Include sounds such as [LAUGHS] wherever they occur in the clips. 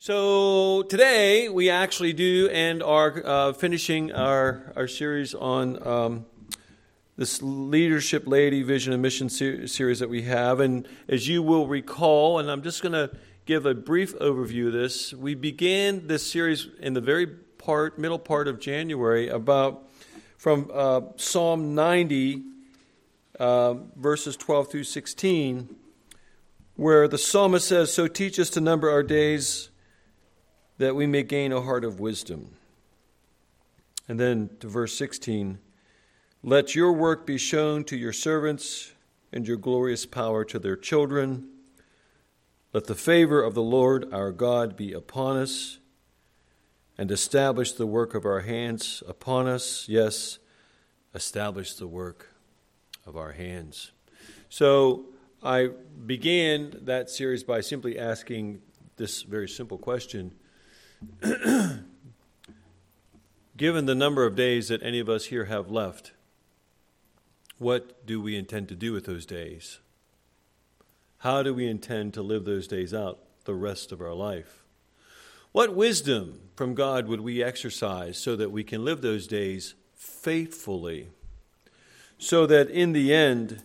So today we actually do and are uh, finishing our, our series on um, this leadership, laity, vision, and mission ser- series that we have. And as you will recall, and I'm just going to give a brief overview of this, we began this series in the very part, middle part of January, about from uh, Psalm 90, uh, verses 12 through 16, where the psalmist says, "So teach us to number our days." That we may gain a heart of wisdom. And then to verse 16 Let your work be shown to your servants and your glorious power to their children. Let the favor of the Lord our God be upon us and establish the work of our hands upon us. Yes, establish the work of our hands. So I began that series by simply asking this very simple question [CLEARS THROAT] Given the number of days that any of us here have left, what do we intend to do with those days? How do we intend to live those days out the rest of our life? What wisdom from God would we exercise so that we can live those days faithfully? So that in the end,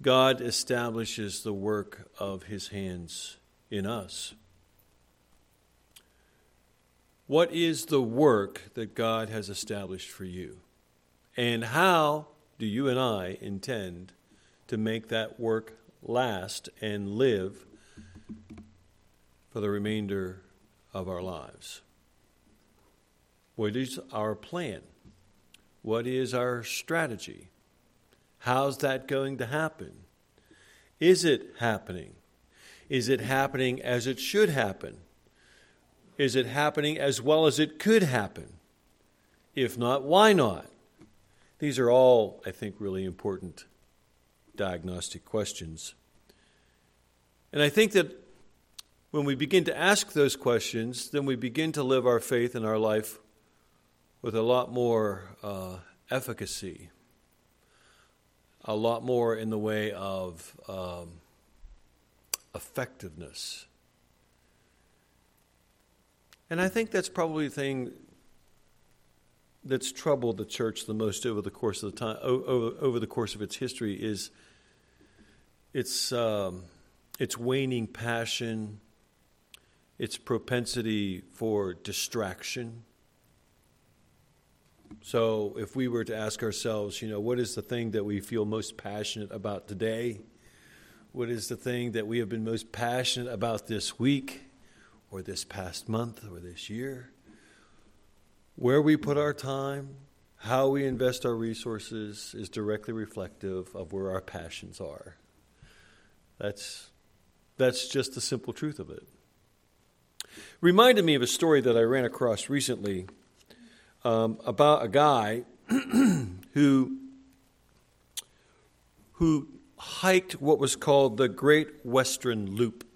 God establishes the work of his hands in us. What is the work that God has established for you? And how do you and I intend to make that work last and live for the remainder of our lives? What is our plan? What is our strategy? How's that going to happen? Is it happening? Is it happening as it should happen? Is it happening as well as it could happen? If not, why not? These are all, I think, really important diagnostic questions. And I think that when we begin to ask those questions, then we begin to live our faith in our life with a lot more uh, efficacy, a lot more in the way of um, effectiveness. And I think that's probably the thing that's troubled the church the most over the course of the time over, over the course of its history is its um, its waning passion, its propensity for distraction. So, if we were to ask ourselves, you know, what is the thing that we feel most passionate about today? What is the thing that we have been most passionate about this week? Or this past month or this year. Where we put our time, how we invest our resources is directly reflective of where our passions are. That's, that's just the simple truth of it. Reminded me of a story that I ran across recently um, about a guy [CLEARS THROAT] who, who hiked what was called the Great Western Loop.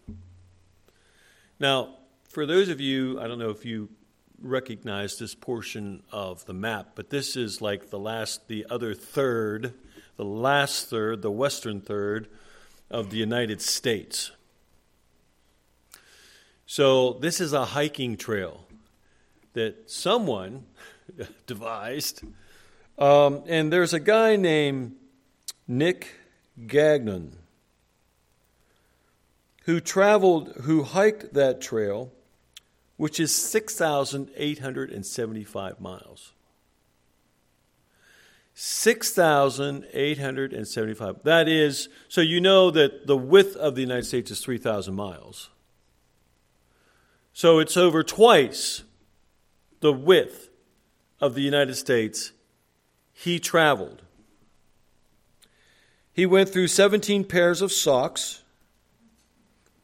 Now, for those of you, I don't know if you recognize this portion of the map, but this is like the last, the other third, the last third, the western third of the United States. So this is a hiking trail that someone [LAUGHS] devised. Um, and there's a guy named Nick Gagnon who traveled, who hiked that trail which is 6,875 miles. 6,875. That is, so you know that the width of the United States is 3,000 miles. So it's over twice the width of the United States he traveled. He went through 17 pairs of socks,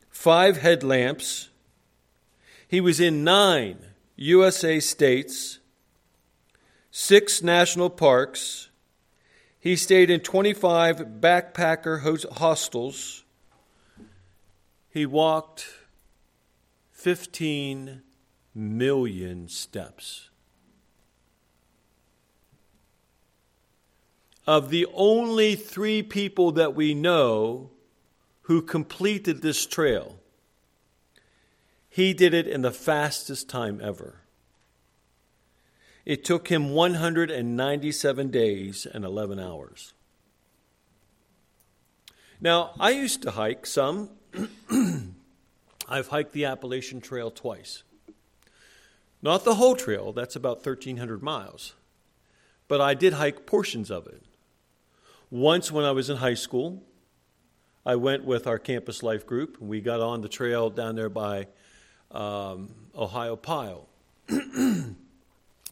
five headlamps, he was in nine USA states, six national parks. He stayed in 25 backpacker hostels. He walked 15 million steps. Of the only three people that we know who completed this trail, He did it in the fastest time ever. It took him 197 days and 11 hours. Now, I used to hike some. [CLEARS THROAT] I've hiked the Appalachian Trail twice. Not the whole trail, that's about 1,300 miles. But I did hike portions of it. Once, when I was in high school, I went with our campus life group. And we got on the trail down there by um, Ohiopyle.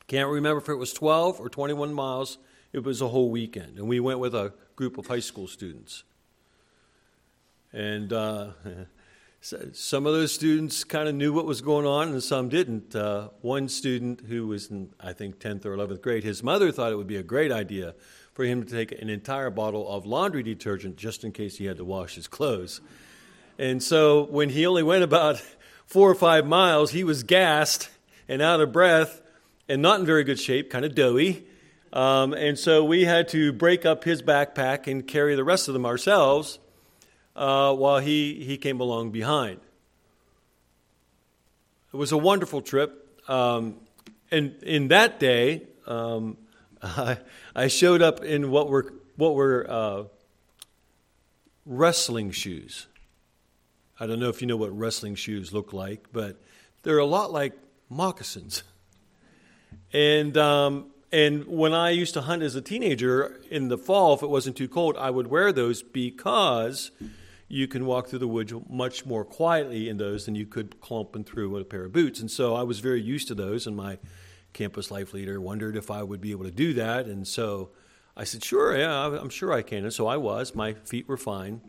Can't remember if it was 12 or 21 miles. It was a whole weekend. And we went with a group of high school students. And uh, [LAUGHS] some of those students kind of knew what was going on, and some didn't. Uh, one student who was in, I think, 10th or 11th grade, his mother thought it would be a great idea for him to take an entire bottle of laundry detergent just in case he had to wash his clothes. And so when he only went about four or five miles, he was gassed and out of breath and not in very good shape, kind of doughy. Um, and so we had to break up his backpack and carry the rest of them ourselves uh, while he, he came along behind. It was a wonderful trip. Um, and in that day, um, I, [LAUGHS] I, showed up in what were, what were uh, wrestling shoes. I don't know if you know what wrestling shoes look like, but they're a lot like moccasins. And um, and when I used to hunt as a teenager in the fall, if it wasn't too cold, I would wear those because you can walk through the woods much more quietly in those than you could clumping through with a pair of boots. And so I was very used to those, and my campus life leader wondered if I would be able to do that. And so I said, sure, yeah, I'm sure I can. And so I was. My feet were fine.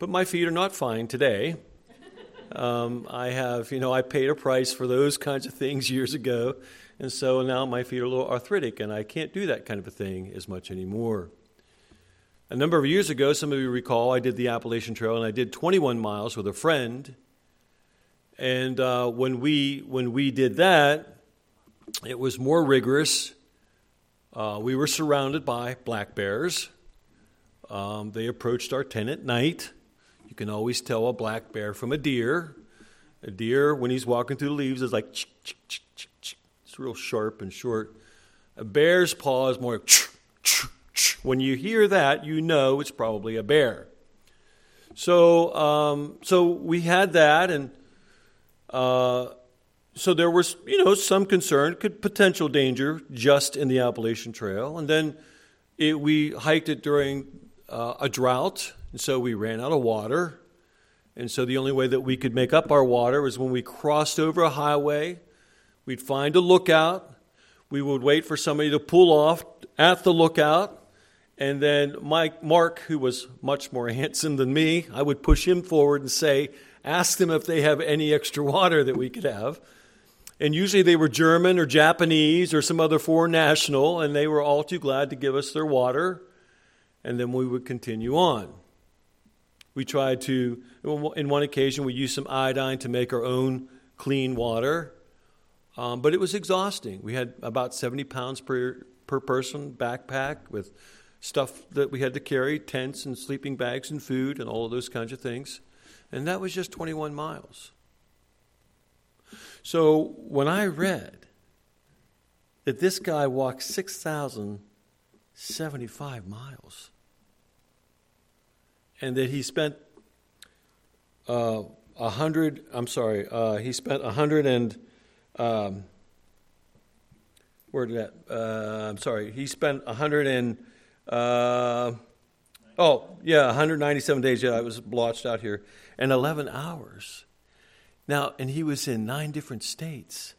But my feet are not fine today. Um, I have, you know, I paid a price for those kinds of things [LAUGHS] years ago. And so now my feet are a little arthritic, and I can't do that kind of a thing as much anymore. A number of years ago, some of you recall, I did the Appalachian Trail and I did 21 miles with a friend. And uh, when, we, when we did that, it was more rigorous. Uh, we were surrounded by black bears. Um, they approached our tent at night. Can always tell a black bear from a deer. A deer, when he's walking through the leaves, is like, it's real sharp and short. A bear's paw is more like, when you hear that, you know it's probably a bear. So, um, so we had that, and uh, so there was, you know, some concern, could potential danger just in the Appalachian Trail, and then it, we hiked it during uh, a drought, and so we ran out of water, and so the only way that we could make up our water was when we crossed over a highway. We'd find a lookout. We would wait for somebody to pull off at the lookout and then Mike, Mark, who was much more [LAUGHS] handsome than me, I would push him forward and say, ask them if they have any extra water that we could have. And usually they were German or Japanese or some other foreign national, and they were all too glad to give us their water. And then we would continue on. We tried to, in one occasion, we used some iodine to make our own clean water. Um, but it was exhausting. We had about 70 pounds per, per person backpack with stuff that we had to carry tents and sleeping bags and food and all of those kinds of things. And that was just 21 miles. So when I read that this guy walked 6,075 miles and that he spent uh, a uh, hundred, I'm sorry, uh, he spent a hundred and, um, where did that, uh, I'm sorry, he spent a hundred and uh, oh, yeah, 197 days. Yeah, I was blotched out here. And 11 hours. Now, and he was in nine different states.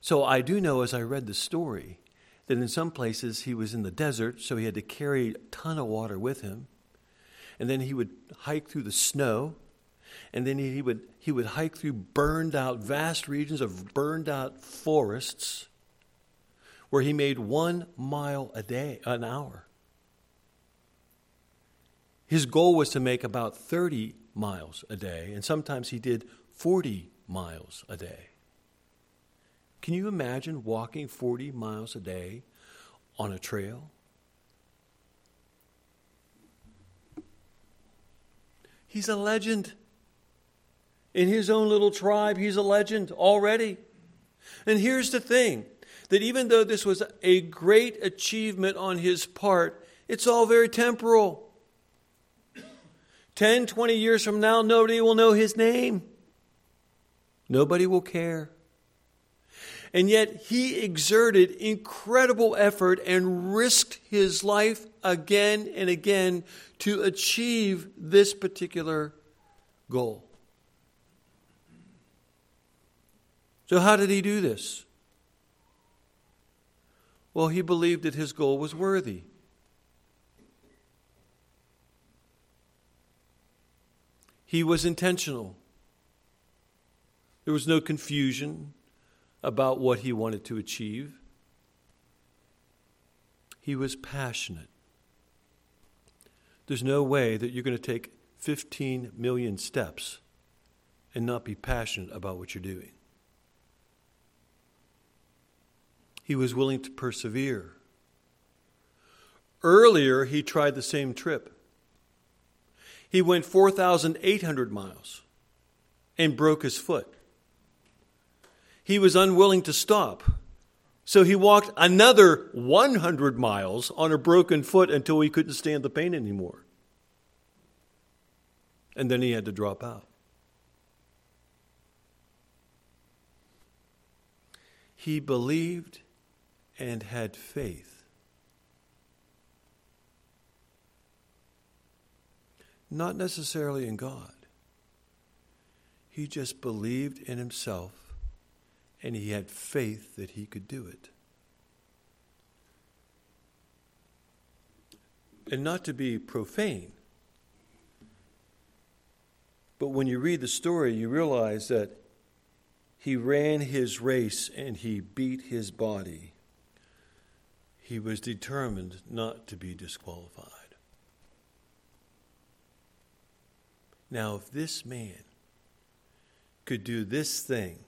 So I do know as I read the story that in some places he was in the desert, so he had to carry a ton of water with him. And then he would hike through the snow. And then he would, he would hike through burned out, vast regions of burned out forests where he made one mile a day, an hour. His goal was to make about 30 miles a day, and sometimes he did 40 miles a day. Can you imagine walking 40 miles a day on a trail? He's a legend. In his own little tribe, he's a legend already. And here's the thing that even though this was a great achievement on his part, it's all very temporal. 10, 20 years from now, nobody will know his name. Nobody will care. And yet, he exerted incredible effort and risked his life again and again to achieve this particular goal. So, how did he do this? Well, he believed that his goal was worthy. He was intentional. There was no confusion about what he wanted to achieve. He was passionate. There's no way that you're going to take 15 million steps and not be passionate about what you're doing. He was willing to persevere. Earlier, he tried the same trip. He went 4,800 miles and broke his foot. He was unwilling to stop. So he walked another 100 miles on a broken foot until he couldn't stand the pain anymore. And then he had to drop out. He believed and had faith. not necessarily in God. He just believed in himself and he had faith that he could do it. And not to be profane, but when you read the story, you realize that he ran his race and he beat his body. He was determined not to be disqualified. Now, if this man could do this thing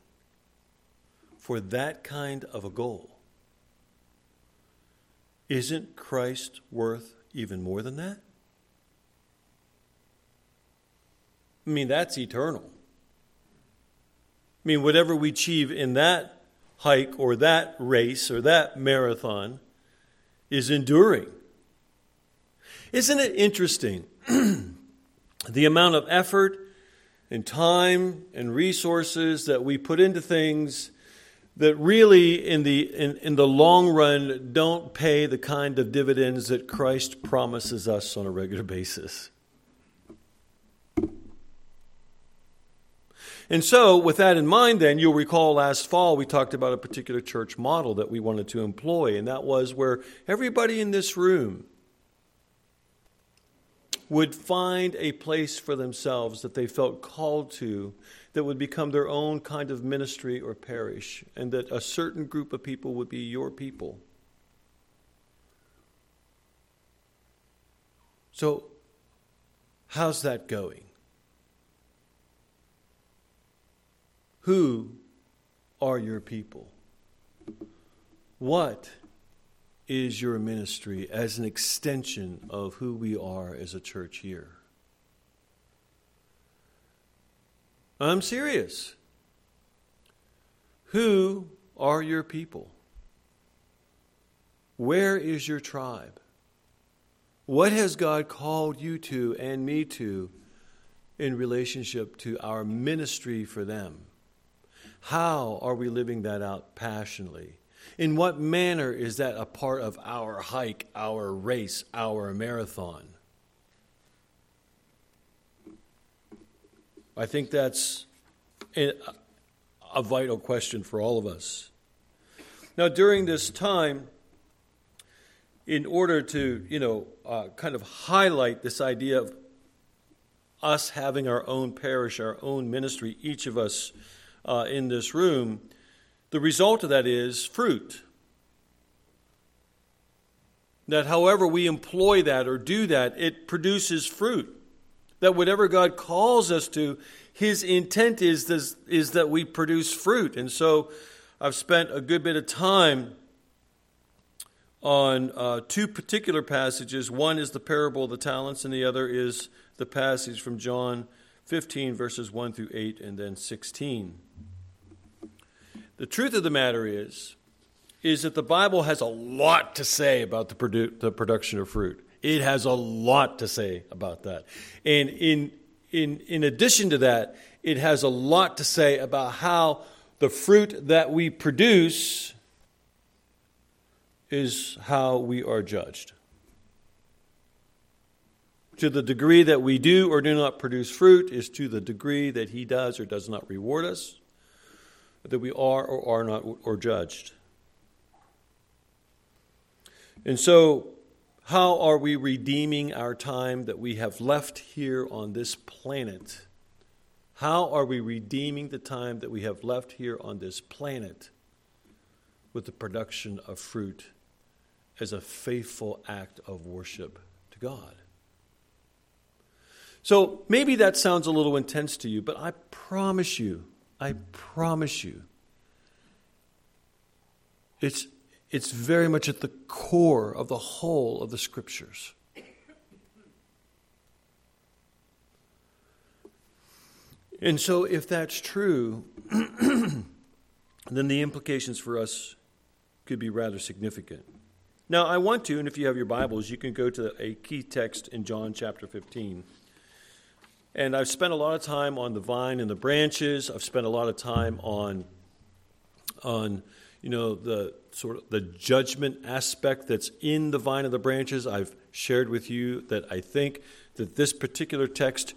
for that kind of a goal, isn't Christ worth even more than that? I mean, that's eternal. I mean, whatever we achieve in that hike or that race or that marathon is enduring. Isn't it interesting [CLEARS THROAT] the amount of effort and time and resources that we put into things that really in the in, in the long run don't pay the kind of dividends that Christ promises us on a regular [LAUGHS] basis. And so, with that in mind, then, you'll recall last fall we talked about a particular church model that we wanted to employ, and that was where everybody in this room would find a place for themselves that they felt called to that would become their own kind of ministry or parish, and that a certain group of people would be your people. So, how's that going? Who are your people? What is your ministry as an extension of who we are as a church here? I'm serious. Who are your people? Where is your tribe? What has God called you to and me to in relationship to our ministry for them? How are we living that out passionately? In what manner is that a part of our hike, our race, our marathon? I think that's a vital question for all of us. Now, during this time, in order to, you know, uh, kind of highlight this idea of us having our own parish, our own ministry, each of us uh, in this room, the result of that is fruit. That however we employ that or do that, it produces fruit. That whatever God calls us to, His intent is, this, is that we produce fruit. And so I've spent a good bit of time on uh, two particular passages. One is the parable of the talents, and the other is the passage from John 15, verses 1 through 8, and then 16. The truth of the matter is, is that the Bible has a lot to say about the, produ- the production of fruit. It has a lot to say about that. And in, in, in addition to that, it has a lot to say about how the fruit that we produce is how we are judged. To the degree that we do or do not produce fruit is to the degree that he does or does not reward us that we are or are not or judged. And so, how are we redeeming our time that we have left here on this planet? How are we redeeming the time that we have left here on this planet with the production of fruit as a faithful act of worship to God? So maybe that sounds a little intense to you, but I promise you, I promise you, it's, it's very much at the core of the whole of the scriptures. And so, if that's true, [CLEARS THROAT] then the implications for us could be rather significant. Now, I want to, and if you have your Bibles, you can go to a key text in John chapter 15. And I've spent a lot of time on the vine and the branches. I've spent a lot of time on, on you know, the sort of the judgment aspect that's in the vine of the branches. I've shared with you that I think that this particular text,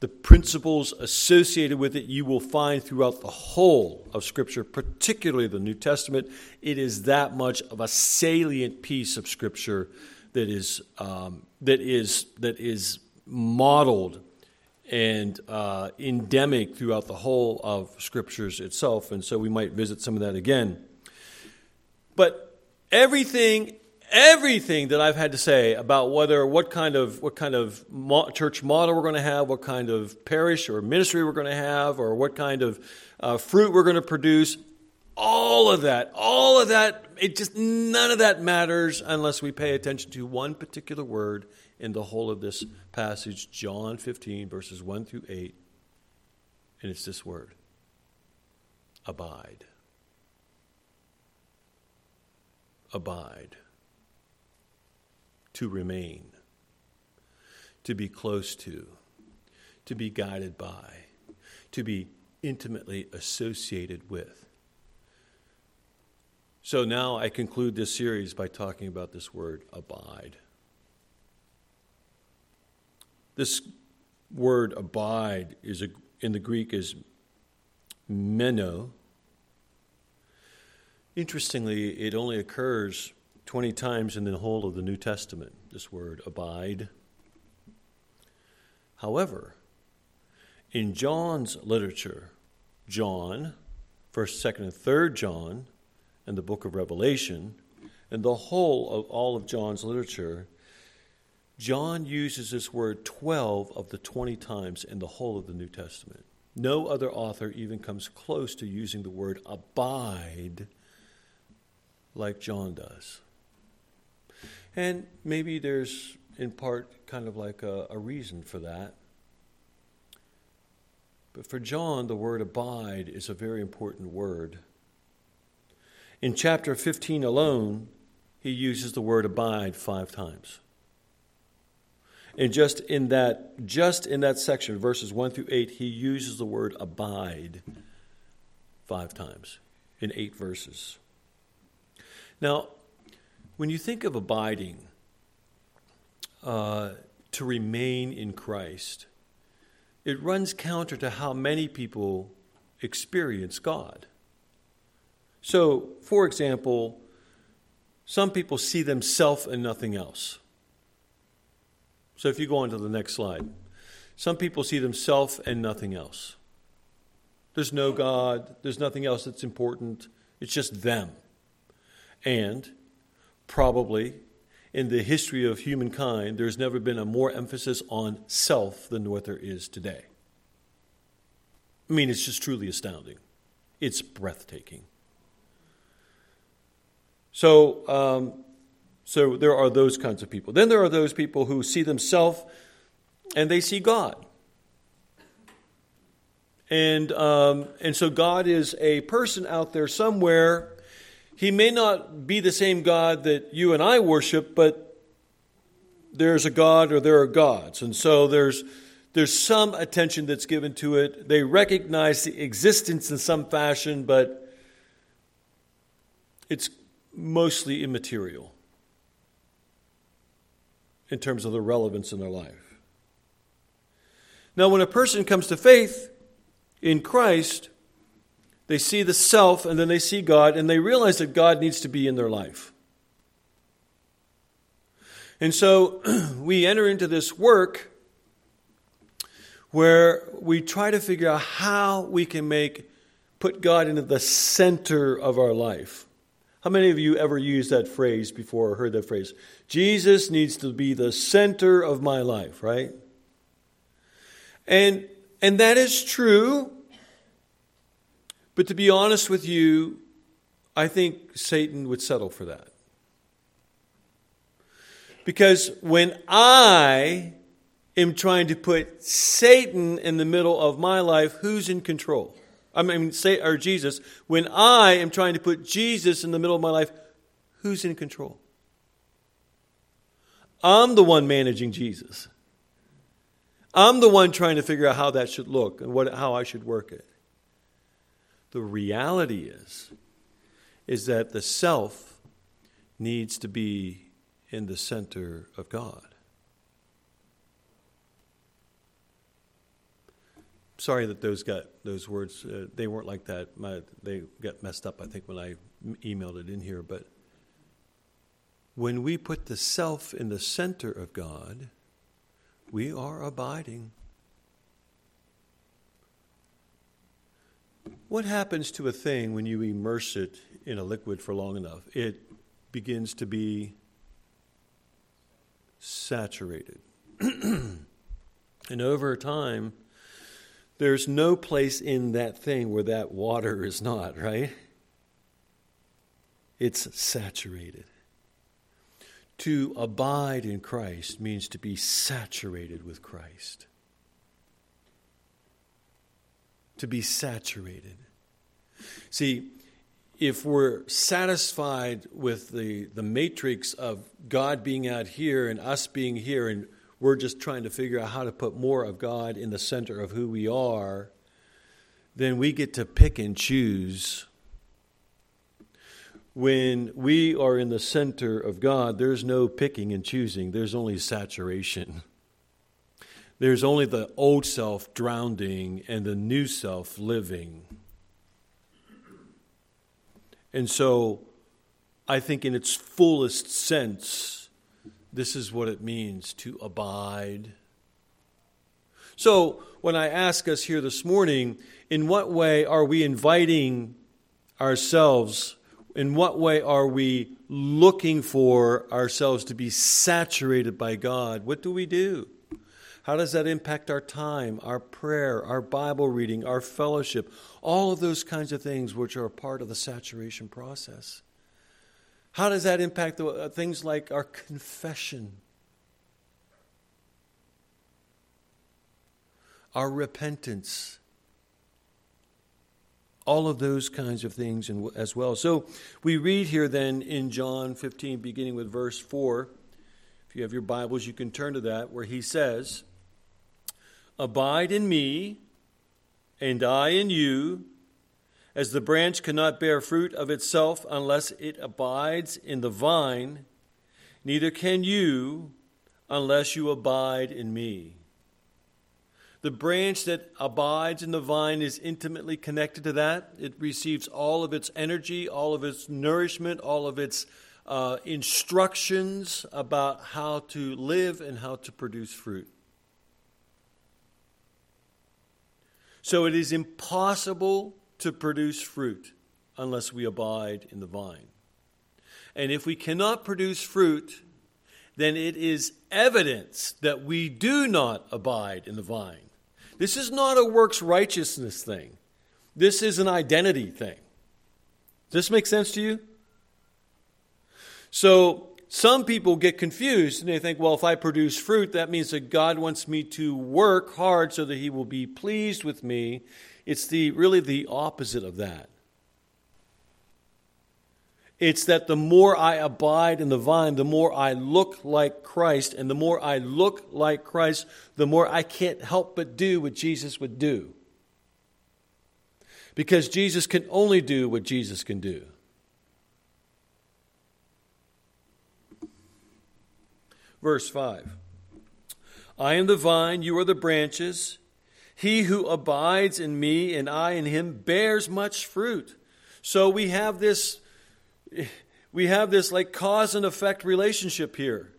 the principles associated with it, you will find throughout the whole of Scripture, particularly the New Testament. It is that much of a salient piece of Scripture that is um, that is that is modeled and uh, endemic throughout the whole of scriptures itself. And so we might visit some of that again. But everything, everything that I've had to say about whether what kind of what kind of church model we're going to have, what kind of parish or ministry we're going to have, or what kind of uh, fruit we're going to produce, all of that, all of that, it just none of that matters unless we pay attention to one particular word in the whole of this passage, John 15, verses 1 through 8. And it's this word abide. Abide. To remain. To be close to. To be guided by. To be intimately associated with. So now I conclude this series by talking about this word abide. This word abide is a, in the Greek is meno. Interestingly, it only occurs 20 times in the whole of the New Testament, this word abide. However, in John's literature, John, 1st, 2nd, and 3rd John, and the book of Revelation, and the whole of all of John's literature, John uses this word 12 of the 20 times in the whole of the New Testament. No other author even comes close to using the word abide like John does. And maybe there's, in part, kind of like a, a reason for that. But for John, the word abide is a very important word. In chapter 15 alone, he uses the word abide five times. And just in that, just in that section, verses 1 through 8, he uses the word abide five times in eight verses. Now, when you think of abiding, uh, to remain in Christ, it runs counter to how many people experience God. So, for example, some people see themselves and nothing else. So if you go on to the next slide, some people see themselves and nothing else. There's no God, there's nothing else that's important, it's just them. And probably in the history of humankind, there's never been a more emphasis on self than what there is today. I mean, it's just truly astounding. It's breathtaking. So, um, so there are those kinds of people. Then there are those people who see themselves and they see God. And, um, and so God is a person out there somewhere. He may not be the same God that you and I worship, but there's a God or there are gods. And so there's, there's some attention that's given to it. They recognize the existence in some fashion, but it's mostly immaterial in terms of the relevance in their life. Now, when a person comes to faith in Christ, they see the self and then they see God and they realize that God needs to be in their life. And so [CLEARS THROAT] we enter into this work where we try to figure out how we can make put God into the center of our life. How many of you ever used that phrase before or heard that phrase? Jesus needs to be the center of my life, right? And and that is true. But to be honest with you, I think Satan would settle for that. Because when I am trying to put Satan in the middle of my life, who's in control? I mean, say, or Jesus, when I am trying to put Jesus in the middle of my life, who's in control? I'm the one managing Jesus. I'm the one trying to figure out how that should look and what, how I should work it. The reality is, is that the self needs to be in the center of God. sorry that those got those words. Uh, they weren't like that. My, they got messed up. I think when I emailed it in here, but when we put the self in the center of God, we are abiding. What happens to a thing when you immerse it in a liquid for long enough? It begins to be saturated. [CLEARS THROAT] and over time, there's no place in that thing where that water is not, right? It's saturated. To abide in Christ means to be saturated with Christ. To be saturated. See, if we're satisfied with the, the matrix of God being out here and us being here and we're just trying to figure out how to put more of God in the center of who we are, then we get to pick and choose. When we are in the center of God, there's no picking and choosing, there's only saturation. There's only the old self drowning and the new self living. And so, I think, in its fullest sense, this is what it means to abide. So, when I ask us here this morning, in what way are we inviting ourselves? In what way are we looking for ourselves to be saturated by God? What do we do? How does that impact our time, our prayer, our Bible reading, our fellowship? All of those kinds of things which are part of the saturation process. How does that impact the, uh, things like our confession, our repentance? All of those kinds of things as well. So we read here then in John 15, beginning with verse 4. If you have your Bibles, you can turn to that, where he says, Abide in me, and I in you as the branch cannot bear fruit of itself unless it abides in the vine, neither can you unless you abide in me. The branch that abides in the vine is intimately connected to that. It receives all of its energy, all of its nourishment, all of its uh, instructions about how to live and how to produce fruit. So it is impossible to produce fruit unless we abide in the vine. And if we cannot produce fruit, then it is evidence that we do not abide in the vine. This is not a works righteousness thing. This is an identity thing. Does this make sense to you? So, some people get confused and they think, well, if I produce fruit, that means that God wants me to work hard so that He will be pleased with me It's the really the opposite of that. It's that the more I abide in the vine, the more I look like Christ, and the more I look like Christ, the more I can't help but do what Jesus would do. Because Jesus can only do what Jesus can do. Verse 5 I am the vine, you are the branches. He who abides in me and I in him bears much fruit. So we have this we have this like cause and effect relationship here.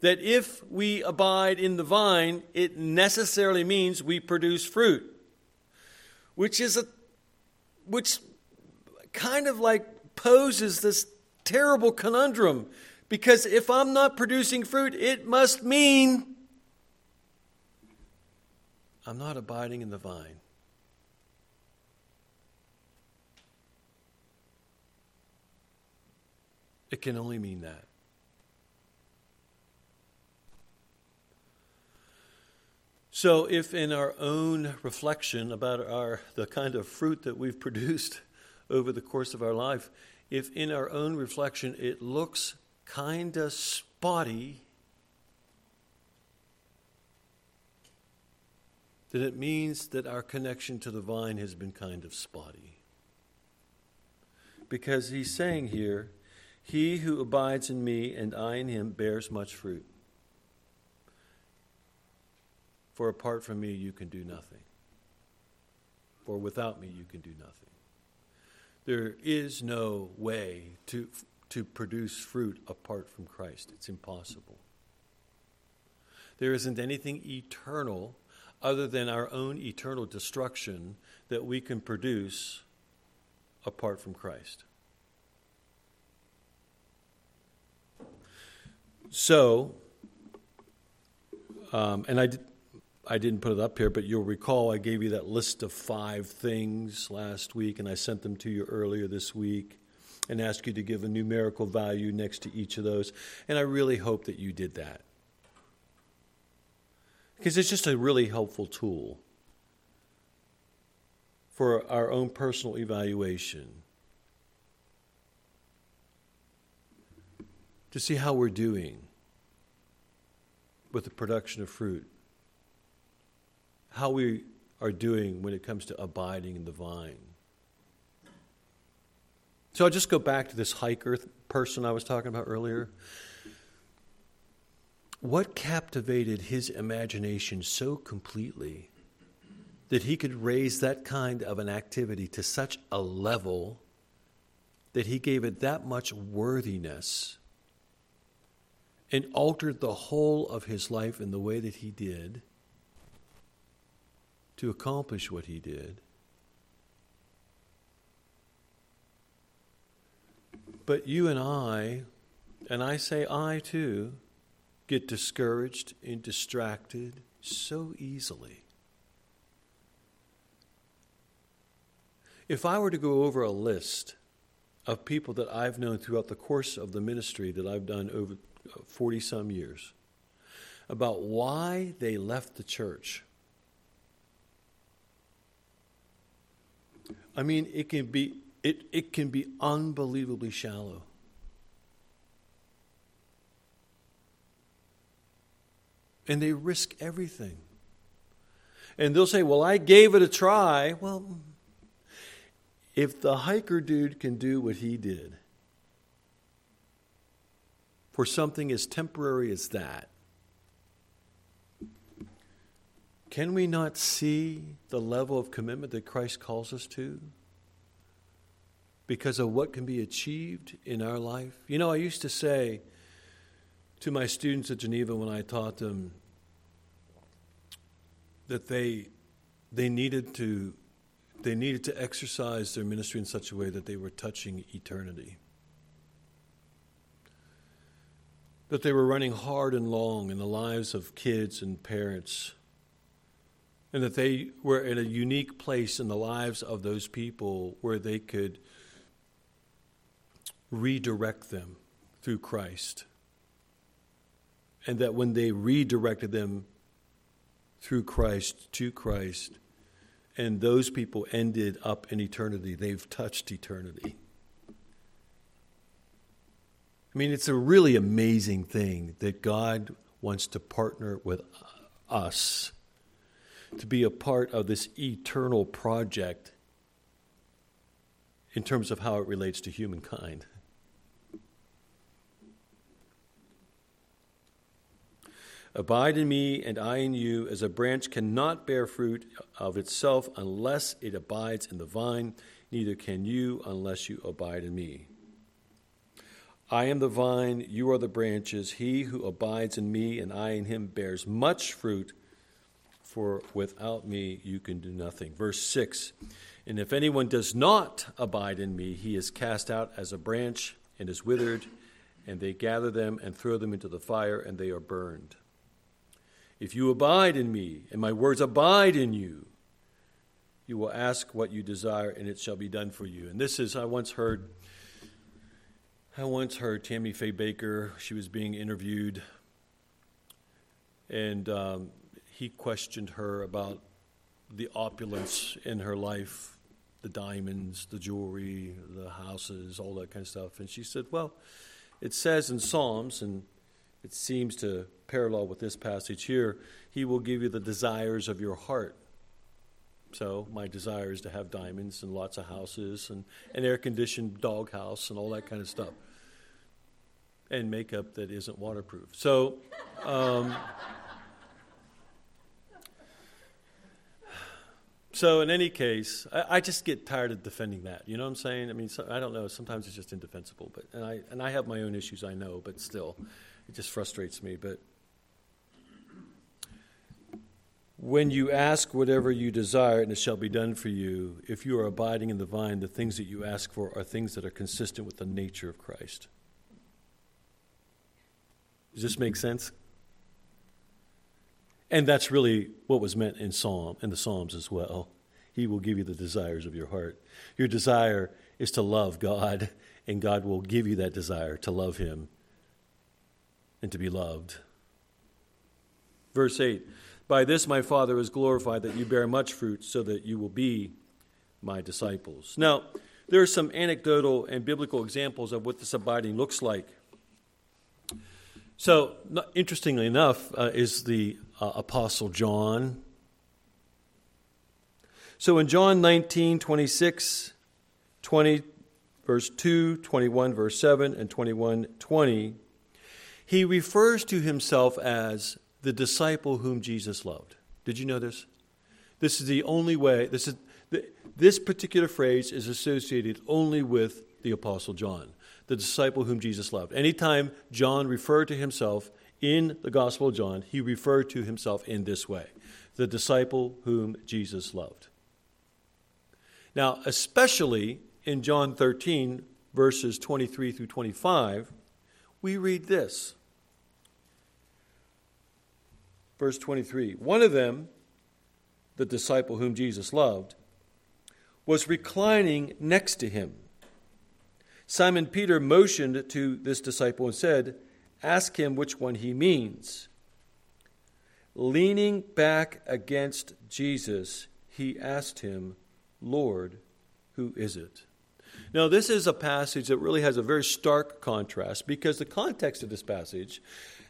That if we abide in the vine, it necessarily means we produce fruit. Which is a which kind of like poses this terrible conundrum because if I'm not producing fruit, it must mean I'm not abiding in the vine. It can only mean that. So, if in our own reflection about our, the kind of fruit that we've [LAUGHS] produced over the course of our life, if in our own reflection it looks kind of spotty, then it means that our connection to the vine has been kind of spotty. Because he's saying here, he who abides in me and I in him bears much fruit. For apart from me, you can do nothing. For without me, you can do nothing. There is no way to, to produce fruit apart from Christ. It's impossible. There isn't anything eternal other than our own eternal destruction that we can produce apart from Christ. So, um, and I, I didn't put it up here, but you'll recall I gave you that list of five things last week, and I sent them to you earlier this week and ask you to give a numerical value next to each of those. And I really hope that you did that. Because it's just a really helpful tool for our own personal evaluation to see how we're doing with the production of fruit, how we are doing when it comes to abiding in the vine. So I'll just go back to this hiker person I was talking about earlier. What captivated his imagination so completely that he could raise that kind of an activity to such a level that he gave it that much worthiness and altered the whole of his life in the way that he did to accomplish what he did. But you and I, and I say I too, get discouraged and distracted so easily. If I were to go over a list of people that I've known throughout the course of the ministry that I've done over 40 some years about why they left the church. I mean, it can be it, it can be unbelievably shallow. And they risk everything. And they'll say, Well, I gave it a try. Well, if the hiker dude can do what he did, for something as temporary as that, can we not see the level of commitment that Christ calls us to? Because of what can be achieved in our life? You know, I used to say to my students at Geneva when I taught them that they, they, needed to, they needed to exercise their ministry in such a way that they were touching eternity. that they were running hard and long in the lives of kids and parents, and that they were in a unique place in the lives of those people where they could redirect them through Christ. And that when they redirected them through Christ to Christ and those people ended up in eternity. They've touched eternity. I mean, it's a really amazing thing that God wants to partner with us to be a part of this eternal project in terms of how it relates to humankind. Abide in me, and I in you, as a branch cannot bear fruit of itself unless it abides in the vine, neither can you unless you abide in me. I am the vine, you are the branches. He who abides in me, and I in him, bears much fruit, for without me you can do nothing. Verse 6 And if anyone does not abide in me, he is cast out as a branch and is withered, and they gather them and throw them into the fire, and they are burned. If you abide in me, and my words abide in you, you will ask what you desire, and it shall be done for you. And this is, I once heard, I once heard Tammy Faye Bakker, she was being interviewed, and um, he questioned her about the opulence in her life the diamonds, the jewelry, the houses, all that kind of stuff. And she said, Well, it says in Psalms, and it seems to parallel with this passage here. He will give you the desires of your heart. So, my desire is to have diamonds and lots of houses and an air conditioned dog house and all that kind of stuff. And makeup that isn't waterproof. So, um, so in any case, I, I, just get tired of defending that. You know what I'm saying? I mean, so, I don't know. Sometimes it's just indefensible. But and I and I have my own issues. I know, but still, it just frustrates me. But when you ask whatever you desire, and it shall be done for you, if you are abiding in the vine, the things that you ask for are things that are consistent with the nature of Christ. Does this make sense? And that's really what was meant in Psalm and the Psalms as well. He will give you the desires of your heart. Your desire is to love God, and God will give you that desire to love Him and to be loved. Verse 8 By this my Father is glorified, that you bear much fruit, so that you will be my disciples. Now, there are some anecdotal and biblical examples of what this abiding looks like. So, interestingly enough, uh, is the uh, Apostle John. So, in John 19, 26, 20, verse 2, 21, verse 7, and 21, 20, he refers to himself as the disciple whom Jesus loved. Did you know this? This is the only way, this, is, this particular phrase is associated only with the Apostle John, the disciple whom Jesus loved. Anytime John referred to himself in the Gospel of John, he referred to himself in this way the disciple whom Jesus loved. Now, especially in John 13, verses 23 through 25, we read this Verse 23 One of them, the disciple whom Jesus loved, was reclining next to him. Simon Peter motioned to this disciple and said, Ask him which one he means. Leaning back against Jesus, he asked him, Lord, who is it? Now, this is a passage that really has a very stark contrast because the context of this passage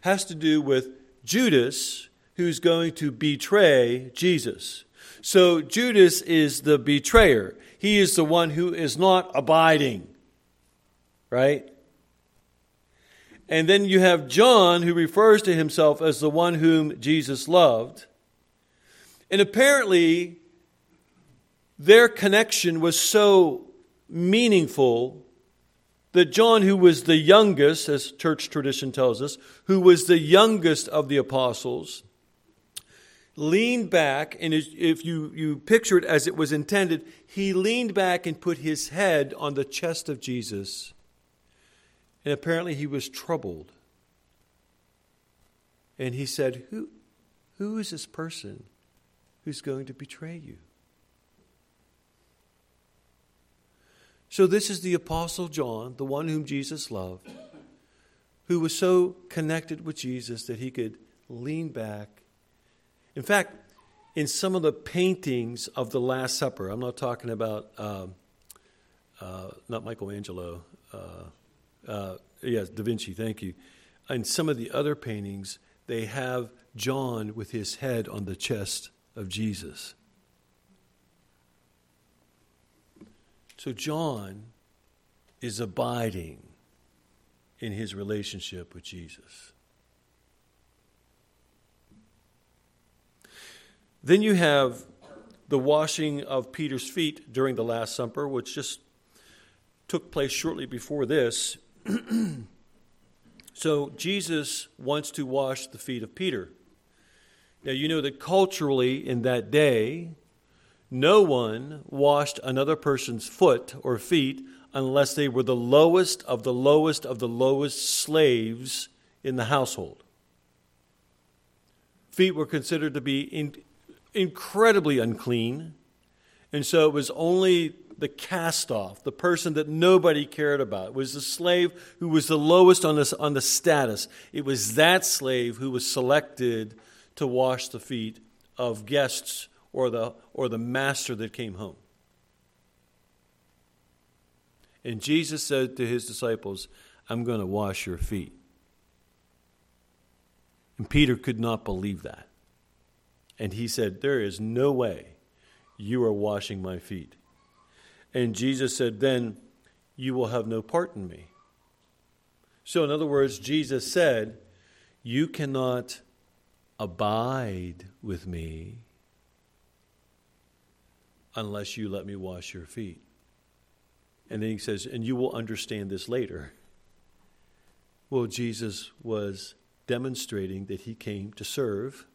has to do with Judas who's going to betray Jesus. So Judas is the betrayer. He is the one who is not abiding. Right? And then you have John, who refers to himself as the one whom Jesus loved. And apparently, their connection was so meaningful that John, who was the youngest, as church tradition tells us, who was the youngest of the apostles, leaned back, and if you, you picture it as it was intended, he leaned back and put his head on the chest of Jesus. And apparently he was troubled. And he said, Who, who is this person who's going to betray you? So, this is the Apostle John, the one whom Jesus loved, who was so connected with Jesus that he could lean back in fact, in some of the paintings of the Last Supper. I'm not talking about, uh, uh, not Michelangelo. Uh, uh, yes, Da Vinci, thank you. In some of the other paintings, they have John with his head on the chest of Jesus. So John is abiding in his relationship with Jesus. Then you have the washing of Peter's feet during the Last Supper, which just took place shortly before this. [CLEARS THROAT] so Jesus wants to wash the feet of Peter. Now, you know that culturally in that day, no one washed another person's foot or feet unless they were the lowest of the lowest of the lowest slaves in the household. Feet were considered to be in, incredibly unclean. And so it was only the cast off, the person that nobody cared about. It was the slave who was the lowest on, this, on the status. It was that slave who was selected to wash the feet of guests or the, or the master that came home. And Jesus said to his disciples, I'm going to wash your feet. And Peter could not believe that. And he said, There is no way you are washing my feet. And Jesus said, Then you will have no part in me. So, in other words, Jesus said, You cannot abide with me unless you let me wash your feet. And then he says, And you will understand this later. Well, Jesus was demonstrating that he came to serve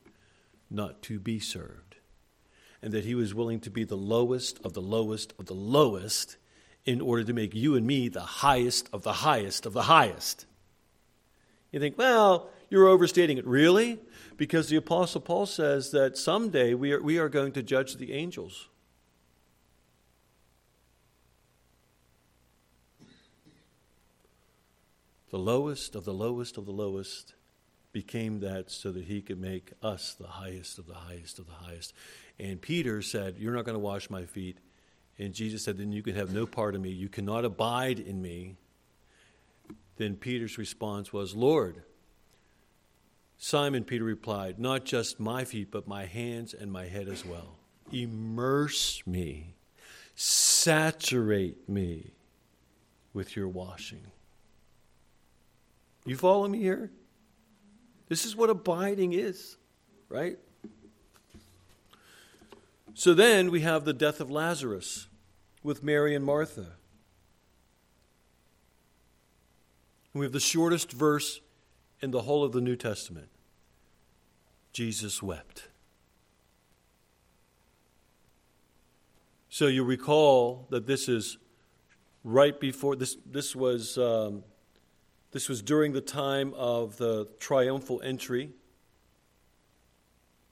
not to be served, and that he was willing to be the lowest of the lowest of the lowest in order to make you and me the highest of the highest of the highest. You think, well, you're overstating it. Really? Because the Apostle Paul says that someday we are, we are going to judge the angels. The lowest of the lowest of the lowest became that so that he could make us the highest of the highest of the highest. And Peter said, You're not going to wash my feet. And Jesus said, Then you can have no part of me. You cannot abide in me. Then Peter's response was, Lord, Simon Peter replied, Not just my feet, but my hands and my head as well. Immerse me, saturate me with your washing. You follow me here? This is what abiding is, right? So then we have the death of Lazarus with Mary and Martha. We have the shortest verse in the whole of the New Testament. Jesus wept. So you recall that this is right before this. This was um, this was during the time of the triumphal entry.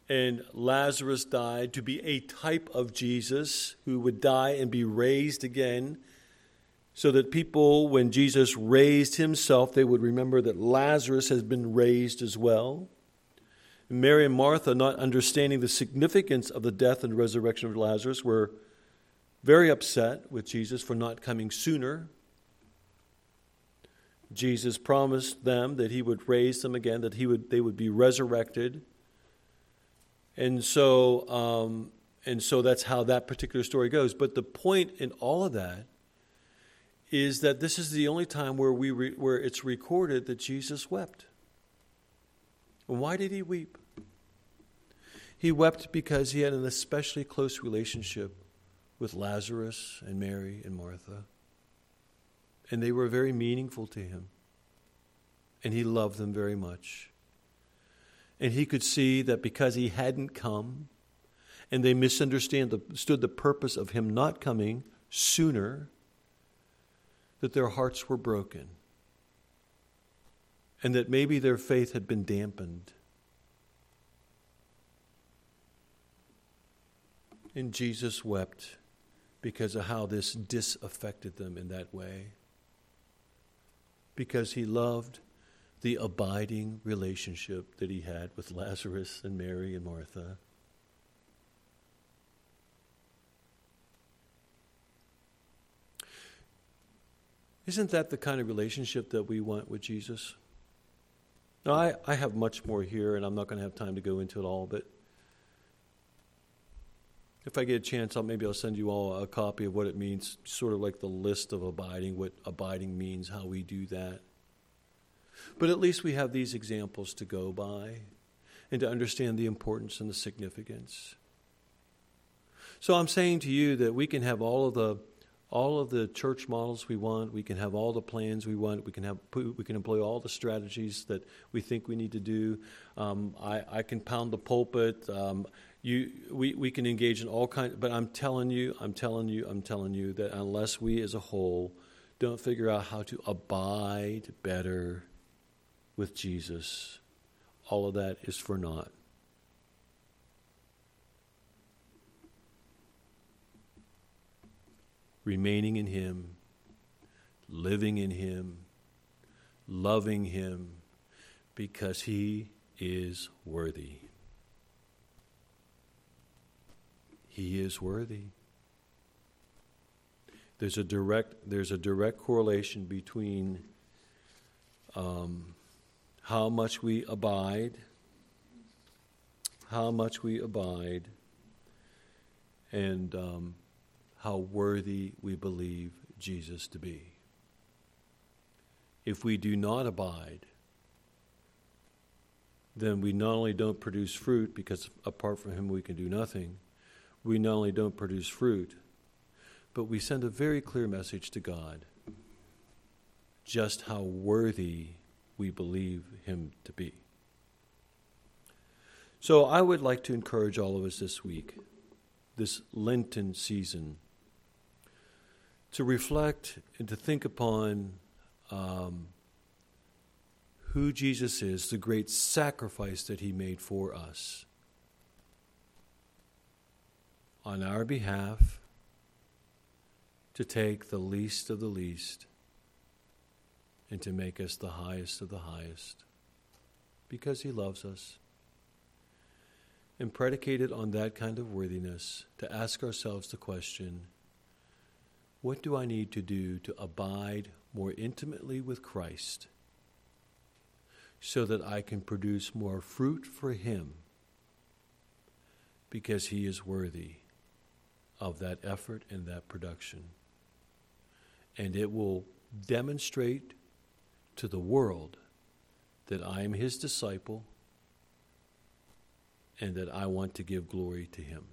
And Lazarus died to be a type of Jesus who would die and be raised again, so that people, when Jesus raised himself, they would remember that Lazarus has been raised as well. Mary and Martha, not understanding the significance of the death and resurrection of Lazarus, were very upset with Jesus for not coming sooner. Jesus promised them that he would raise them again, that he would, they would be resurrected. And so, um, and so that's how that particular story goes. But the point in all of that is that this is the only time where, we re, where it's recorded that Jesus wept. And why did he weep? He wept because he had an especially close relationship with Lazarus and Mary and Martha and they were very meaningful to him. And he loved them very much. And he could see that because he hadn't come, and they misunderstood the, purpose of him not coming sooner, that their hearts were broken. And that maybe their faith had been dampened. And Jesus wept because of how this disaffected them in that way because he loved the abiding relationship that he had with Lazarus and Mary and Martha. Isn't that the kind of relationship that we want with Jesus? Now, I, I have much more here, and I'm not going to have time to go into it all, but if I get a chance, I'll, maybe I'll send you all a copy of what it means, sort of like the list of abiding, what abiding means, how we do that. But at least we have these examples to go by and to understand the importance and the significance. So I'm saying to you that we can have all of the all of the church models we want. We can have all the plans we want. We can have we can employ all the strategies that we think we need to do. Um, I, I, can pound the pulpit. Um, you, we, we can engage in all kinds. But I'm telling you, I'm telling you, I'm telling you that unless we as a whole don't figure out how to abide better with Jesus, all of that is for naught. remaining in Him, living in Him, loving Him, because He is worthy. He is worthy. There's a direct, there's a direct correlation between um, how much we abide, how much we abide, and um, how worthy we believe Jesus to be. If we do not abide, then we not only don't produce fruit, because apart from Him we can do nothing, we not only don't produce fruit, but we send a very clear message to God just how worthy we believe Him to be. So I would like to encourage all of us this week, this Lenten season to reflect and to think upon um, who Jesus is, the great sacrifice that he made for us on our behalf to take the least of the least and to make us the highest of the highest because he loves us. And predicated on that kind of worthiness, to ask ourselves the question what do I need to do to abide more intimately with Christ so that I can produce more fruit for Him because He is worthy of that effort and that production? And it will demonstrate to the world that I am His disciple and that I want to give glory to Him.